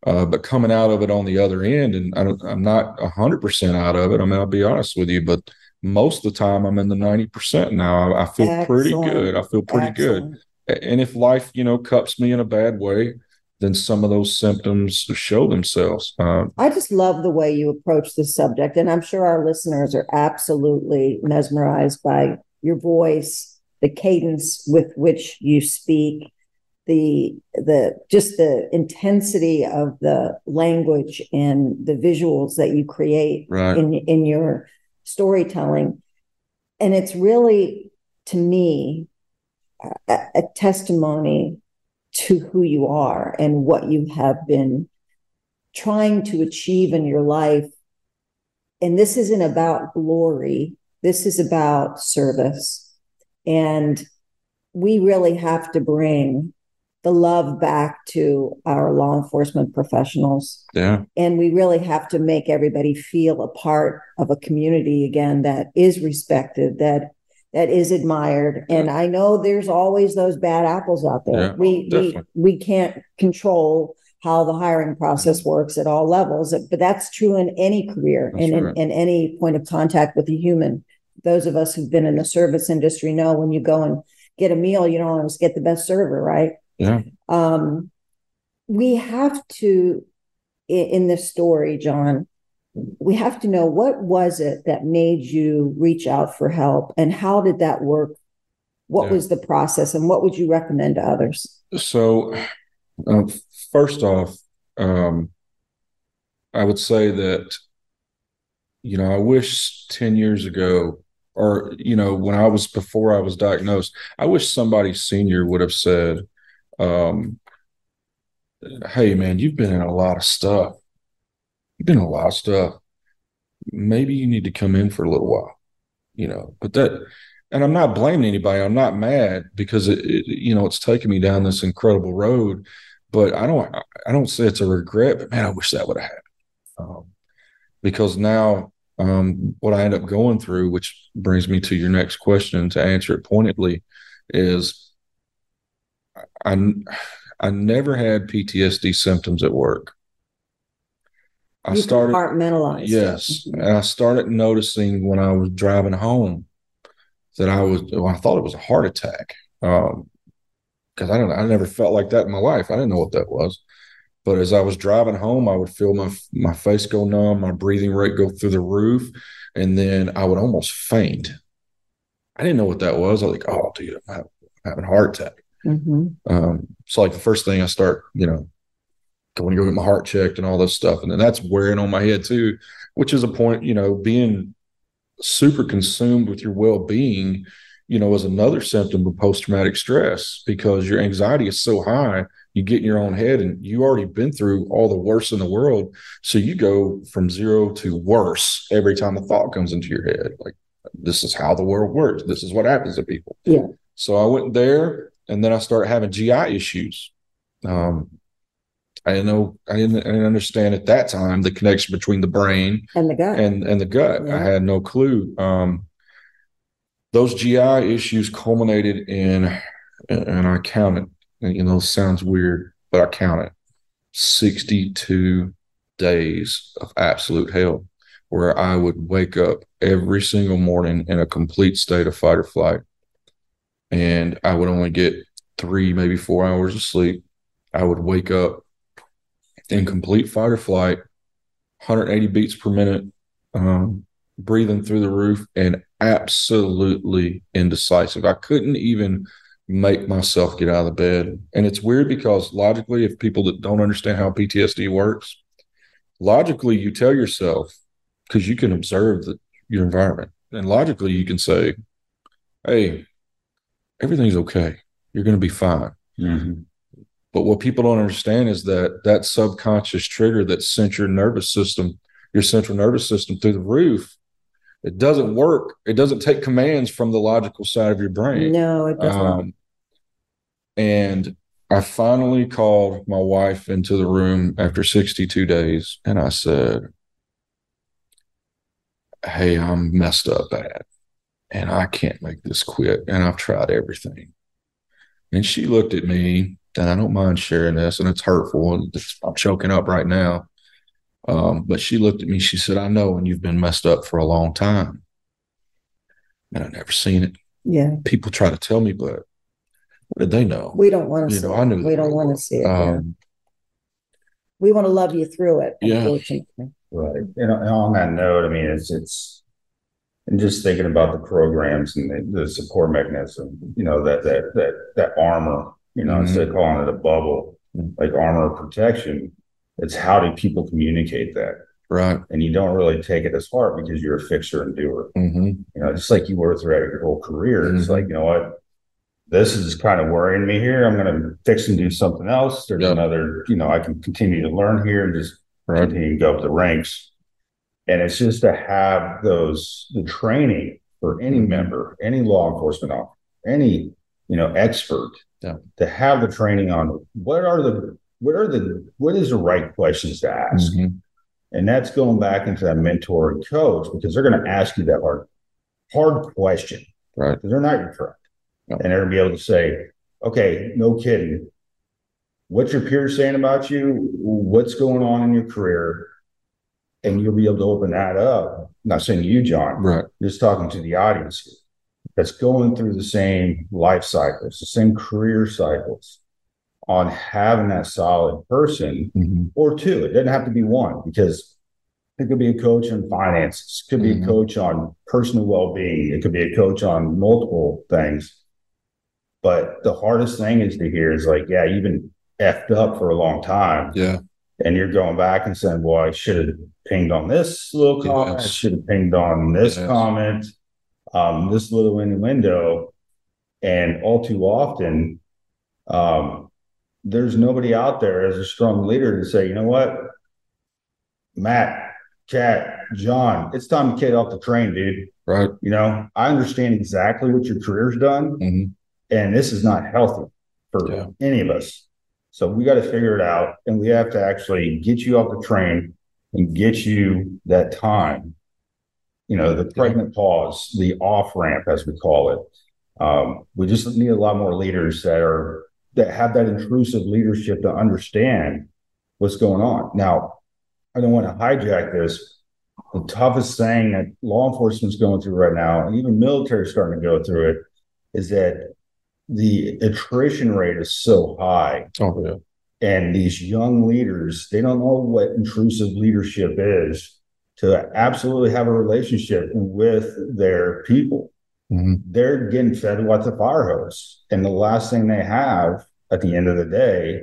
Uh, but coming out of it on the other end, and I don't, I'm not hundred percent out of it. I mean, I'll be honest with you, but most of the time I'm in the ninety percent now. I, I feel pretty good. I feel pretty good. And if life, you know, cups me in a bad way, then some of those symptoms show themselves. Uh, I just love the way you approach this subject, and I'm sure our listeners are absolutely mesmerized by your voice, the cadence with which you speak, the the just the intensity of the language and the visuals that you create right. in in your storytelling, and it's really to me a, a testimony to who you are and what you have been trying to achieve in your life. And this isn't about glory, this is about service. And we really have to bring the love back to our law enforcement professionals. Yeah. And we really have to make everybody feel a part of a community again that is respected, that that is admired. And I know there's always those bad apples out there. Yeah, we we definitely. we can't control how the hiring process works at all levels, but that's true in any career That's and in, right. in any point of contact with a human. Those of us who've been in the service industry know when you go and get a meal, you don't always get the best server, right? Yeah. Um, we have to, in this story, John, we have to know what was it that made you reach out for help and how did that work? What yeah. was the process and what would you recommend to others? So, uh, first off, um, I would say that, you know, I wish 10 years ago, or, you know, when I was before I was diagnosed, I wish somebody senior would have said, um, Hey, man, you've been in a lot of stuff you've been a lot of stuff. Maybe you need to come in for a little while, you know. But that, and I'm not blaming anybody. I'm not mad because it, it you know, it's taken me down this incredible road. But I don't, I don't say it's a regret. But man, I wish that would have happened. Um, because now, um, what I end up going through, which brings me to your next question to answer it pointedly, is I, I never had PTSD symptoms at work. I you started compartmentalized. Yes, and I started noticing when I was driving home that I was. Well, I thought it was a heart attack because um, I don't. I never felt like that in my life. I didn't know what that was. But as I was driving home, I would feel my my face go numb, my breathing rate go through the roof, and then I would almost faint. I didn't know what that was. I was like, "Oh, dude, I'm having a heart attack." Mm-hmm. Um, so, like the first thing I start, you know, going to go get my heart checked and all this stuff. And then that's wearing on my head too, which is a point, you know, being super consumed with your well being, you know, is another symptom of post traumatic stress because your anxiety is so high, you get in your own head and you already been through all the worst in the world. So you go from zero to worse every time a thought comes into your head. Like, this is how the world works. This is what happens to people. Yeah. So I went there and then I started having GI issues. Um, I didn't know. I didn't, I didn't understand at that time the connection between the brain and the gut and and the gut. Yeah. I had no clue. Um, those GI issues culminated in, and I counted. You know, sounds weird, but I counted sixty-two days of absolute hell, where I would wake up every single morning in a complete state of fight or flight, and I would only get three, maybe four hours of sleep. I would wake up in complete fight or flight, 180 beats per minute, um, breathing through the roof, and absolutely indecisive. I couldn't even make myself get out of the bed. And it's weird because logically, if people that don't understand how PTSD works, logically, you tell yourself, because you can observe the, your environment, and logically, you can say, hey, everything's okay. You're going to be fine. Mm-hmm. But what people don't understand is that that subconscious trigger that sent your nervous system, your central nervous system through the roof, it doesn't work. It doesn't take commands from the logical side of your brain. No, it doesn't. Um, and I finally called my wife into the room after 62 days and I said, Hey, I'm messed up bad and I can't make this quit. And I've tried everything. And she looked at me and I don't mind sharing this, and it's hurtful. And I'm choking up right now. Um, but she looked at me. She said, "I know, and you've been messed up for a long time." And I've never seen it. Yeah. People try to tell me, but what did they know? We don't want to. You know, it. I knew. We don't want to see it. Um, we want to love you through it. Yeah. Right. And on that note, I mean, it's it's and just thinking about the programs and the, the support mechanism, you know, that that that that armor you know, mm-hmm. instead of calling it a bubble, like armor protection, it's how do people communicate that? Right. And you don't really take it as hard because you're a fixer and doer. Mm-hmm. You know, just like you were throughout your whole career. Mm-hmm. It's like, you know what? This is kind of worrying me here. I'm going to fix and do something else. There's yep. another, you know, I can continue to learn here and just right. continue to go up the ranks. And it's just to have those, the training for any mm-hmm. member, any law enforcement officer, any, you know, expert yeah. to have the training on what are the what are the what is the right questions to ask? Mm-hmm. and that's going back into that mentor and coach because they're going to ask you that hard hard question. Right. Because they're not your friend. And they're going to be able to say okay no kidding. What's your peers saying about you? What's going on in your career? And you'll be able to open that up. I'm not saying you john. Right. Just talking to the audience that's going through the same life cycles, the same career cycles on having that solid person Mhm. or two. It doesn't have to be one because it could be a coach in finances, it could be Mhm. a coach on personal well-being, it could be a coach on multiple things. But the hardest thing is to hear is like, yeah, you've been effed up for a long time. Yeah. And you're going back and saying, well, I should have pinged on this little comment, I should have pinged on this Yes. comment, um, this little innuendo. And all too often, um, there's nobody out there as a strong leader to say, you know what? Matt, Kat, John, it's time to get off the train, dude. Right. You know, I understand exactly what your career's done, Mhm. and this is not healthy for Yeah. any of us. So we got to figure it out, and we have to actually get you off the train and get you that time. You know, the pregnant pause, the off ramp, as we call it. Um, we just need a lot more leaders that are that have that intrusive leadership to understand what's going on. Now, I don't want to hijack this. The toughest thing that law enforcement's going through right now, and even military is starting to go through it, is that the attrition rate is so high. Oh yeah. And these young leaders, they don't know what intrusive leadership is to absolutely have a relationship with their people. Mhm. They're getting fed what the fire hose. And the last thing they have at the end of the day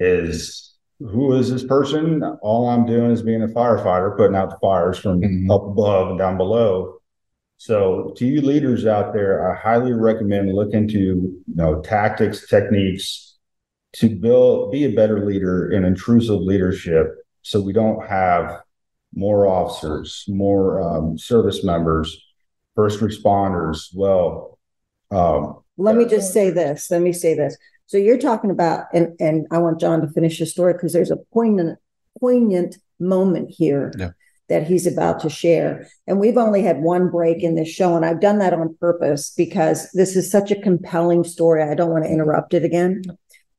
is who is this person? All I'm doing is being a firefighter, putting out the fires from Mhm. up above and down below. So to you leaders out there, I highly recommend look into you know tactics, techniques to build be a better leader in intrusive leadership so we don't have more officers, more um, service members, first responders. Well, um, Let me just say this. Let me say this. So you're talking about, and and I want John to finish his story because there's a poignant, poignant moment here Yeah. that he's about to share. And we've only had one break in this show, and I've done that on purpose because this is such a compelling story. I don't want to interrupt it again.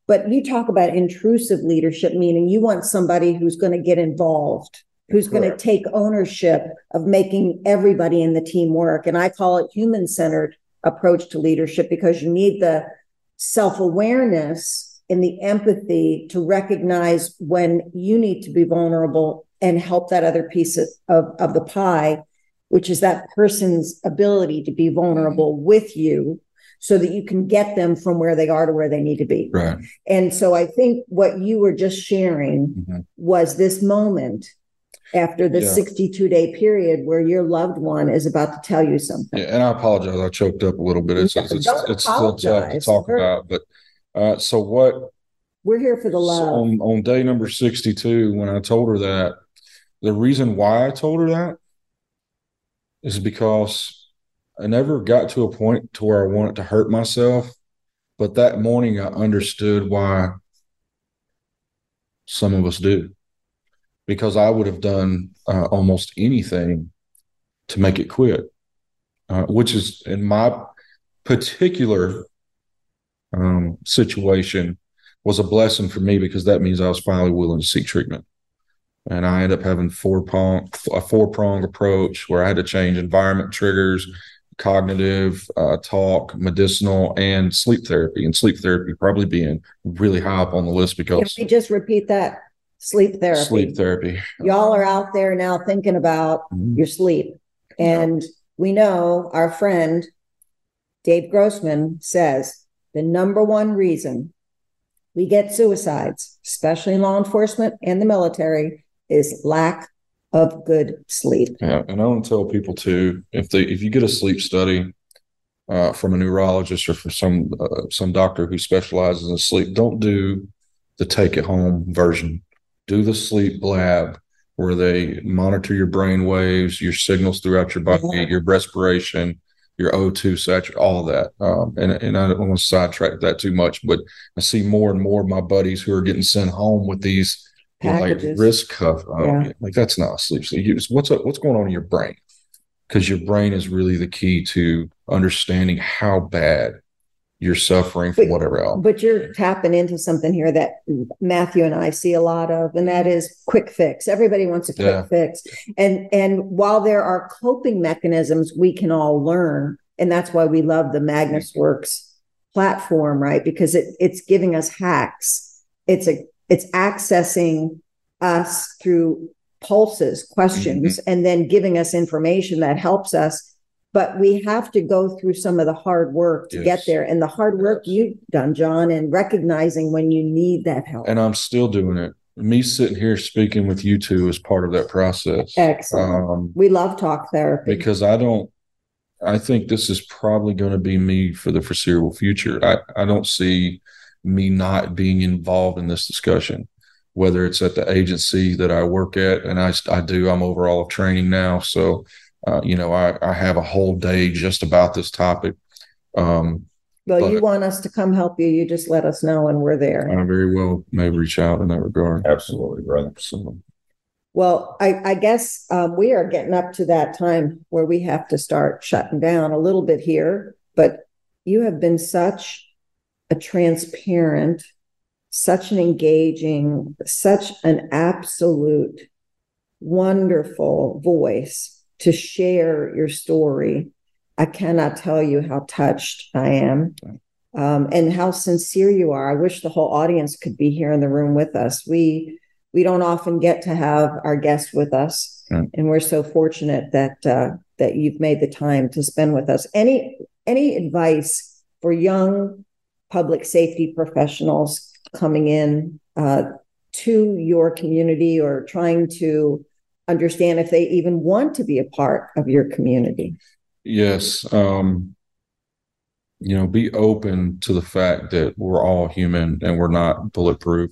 But you talk about intrusive leadership, meaning you want somebody who's going to get involved, who's going to take ownership of making everybody in the team work. And I call it human centered approach to leadership because you need the self awareness and the empathy to recognize when you need to be vulnerable and help that other piece of, of, of the pie, which is that person's ability to be vulnerable with you so that you can get them from where they are to where they need to be. Right. And so I think what you were just sharing Mhm. was this moment after the Yeah. 62 day period where your loved one is about to tell you something. Yeah, and I apologize. I choked up a little bit. It's it's, it's, it's still tough to talk about. But uh, so what? We're here for the so love. on on day number sixty two, when I told her that, the reason why I told her that is because I never got to a point to where I wanted to hurt myself. But that morning, I understood why some of us do, because I would have done uh, almost anything to make it quit, uh, which is in my particular um, situation was a blessing for me because that means I was finally willing to seek treatment. And I ended up having four prong a four prong approach where I had to change environment triggers, cognitive, uh, talk, medicinal, and sleep therapy. And sleep therapy probably being really high up on the list because. Can we just repeat that? Sleep therapy. sleep therapy. Y'all are out there now thinking about Mhm. your sleep. And we know our friend Dave Grossman says the number one reason we get suicides, especially in law enforcement and the military, is lack of good sleep. Yeah, and I want to tell people too if they if you get a sleep study uh, from a neurologist or from some uh, some doctor who specializes in sleep, don't do the take it home version. Do the sleep lab where they monitor your brain waves, your signals throughout your body, Yeah. your respiration, your O2 saturation, all that. Um, and and I don't want to sidetrack that too much, but I see more and more of my buddies who are getting sent home with these like wrist cuff. Oh, Yeah. Like that's not a sleep. So you, what's up, what's going on in your brain? Because your brain is really the key to understanding how bad you're suffering from But- whatever else. But you're tapping into something here that Matthew and I see a lot of, and that is quick fix. Everybody wants a quick Yeah. fix. And and while there are coping mechanisms we can all learn, and that's why we love the Magnus Worx platform, right? Because it it's giving us hacks. It's a it's accessing us through pulses, questions, mm-hmm. and then giving us information that helps us. But we have to go through some of the hard work to yes. get there. And the hard work yes. you've done, John, and recognizing when you need that help. And I'm still doing it. Me sitting here speaking with you two is part of that process. Excellent. Um, we love talk therapy. Because I don't I think this is probably going to be me for the foreseeable future. I, I don't see me not being involved in this discussion, whether it's at the agency that I work at, and I, I do, I'm overall of training now. So, uh, you know, I, I have a whole day just about this topic. Um, well, you want us to come help you, you just let us know and we're there. I very well may reach out in that regard. Absolutely, brother. So, well, I, I guess um, we are getting up to that time where we have to start shutting down a little bit here. But you have been such a transparent, such an engaging, such an absolute wonderful voice to share your story. I cannot tell you how touched I am um, and how sincere you are. I wish the whole audience could be here in the room with us. We we don't often get to have our guests with us, mm. and we're so fortunate that uh, that you've made the time to spend with us. Any any advice for young public safety professionals coming in uh, to your community or trying to understand if they even want to be a part of your community? Yes. Um, you know, be open to the fact that we're all human and we're not bulletproof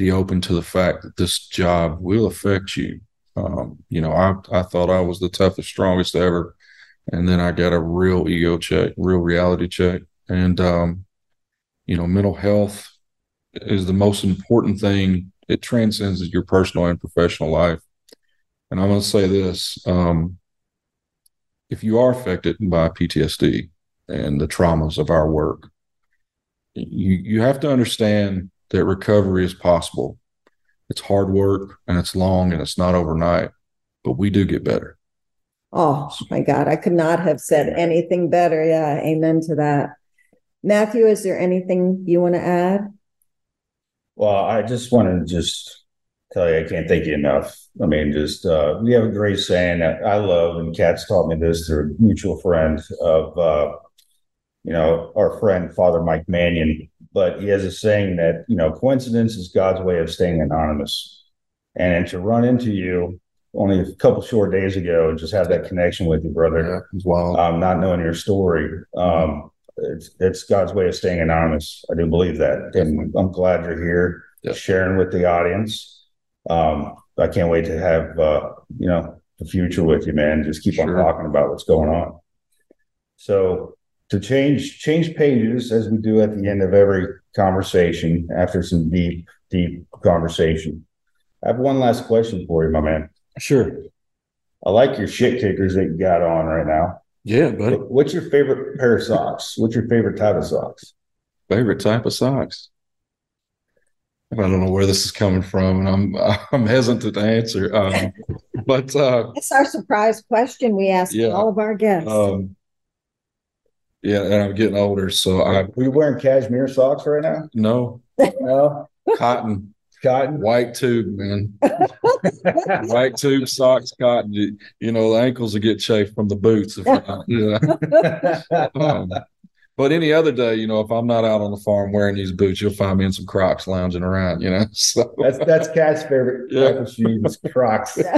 be open to the fact that this job will affect you. Um, you know, I, I thought I was the toughest, strongest ever. And then I got a real ego check, real reality check. And, um, you know, mental health is the most important thing. It transcends your personal and professional life. And I'm going to say this um, if you are affected by PTSD and the traumas of our work, you, you have to understand that recovery is possible. It's hard work and it's long and it's not overnight, but we do get better. Oh my God, I could not have said anything better. Yeah, amen to that. Matthew, is there anything you want to add? Well, I just want to just tell you, I can't thank you enough. I mean, just uh, we have a great saying that I love, and Kat's taught me this through a mutual friend of, uh, you know, our friend Father Mike Mannion but he has a saying that you know coincidence is God's way of staying anonymous, and to run into you only a couple short days ago and just have that connection with you, brother. Yeah, wow. Um, not knowing your story, um, it's it's God's way of staying anonymous. I do believe that, and I'm glad you're here yep. sharing with the audience. Um, I can't wait to have uh, you know the future with you, man. Just keep sure. on talking about what's going on. So to change change pages as we do at the end of every conversation after some deep deep conversation. I have one last question for you, my man. Sure. I like your shit kickers that you got on right now. Yeah, buddy. What's your favorite pair of socks? What's your favorite type of socks? Favorite type of socks? I don't know where this is coming from, and I'm I'm hesitant to answer. Um, but uh, it's our surprise question we ask yeah, all of our guests. Um, yeah, and I'm getting older, so I. Are you wearing cashmere socks right now? No, no, cotton, cotton, white tube, man. white tube socks, cotton. You, you, know, the ankles will get chafed from the boots. If not, yeah. um, but any other day, you know, if I'm not out on the farm wearing these boots, you'll find me in some Crocs lounging around. You know, so that's that's Kat's favorite yeah. type of shoes, Crocs.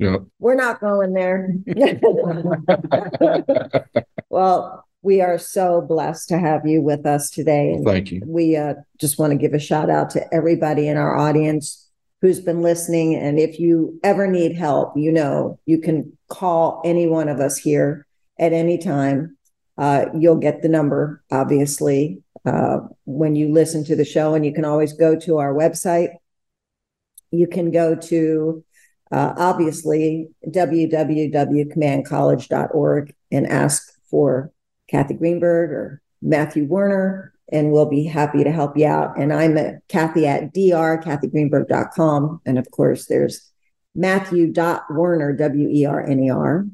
Yeah. We're not going there. well, we are so blessed to have you with us today. And Thank you. We uh, just want to give a shout out to everybody in our audience who's been listening. And if you ever need help, you know, you can call any one of us here at any time. Uh, you'll get the number, obviously, uh, when you listen to the show. And you can always go to our website. You can go to uh, obviously www.commandcollege.org and ask for Kathy Greenberg or Matthew Werner, and we'll be happy to help you out. And I'm at Kathy at dr, kathygreenberg.com. And of course, there's Matthew.werner, W E R N E R,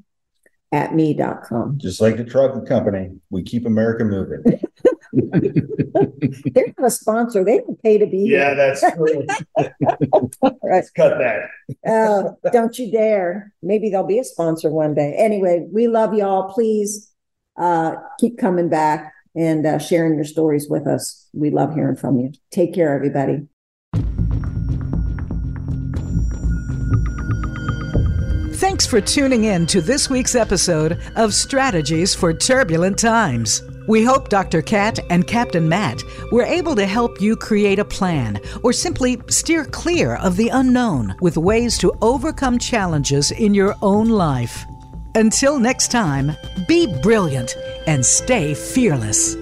at me.com. Just like the trucking company, we keep America moving. They're not a sponsor. They don't pay to be yeah, here. that's true. Right. Let's cut that. Uh, don't you dare. Maybe they'll be a sponsor one day. Anyway, we love y'all. Please uh, keep coming back and uh, sharing your stories with us. We love hearing from you. Take care, everybody. Thanks for tuning in to this week's episode of Strategies for Turbulent Times. We hope Dr. Kat and Captain Matt were able to help you create a plan or simply steer clear of the unknown with ways to overcome challenges in your own life. Until next time, be brilliant and stay fearless.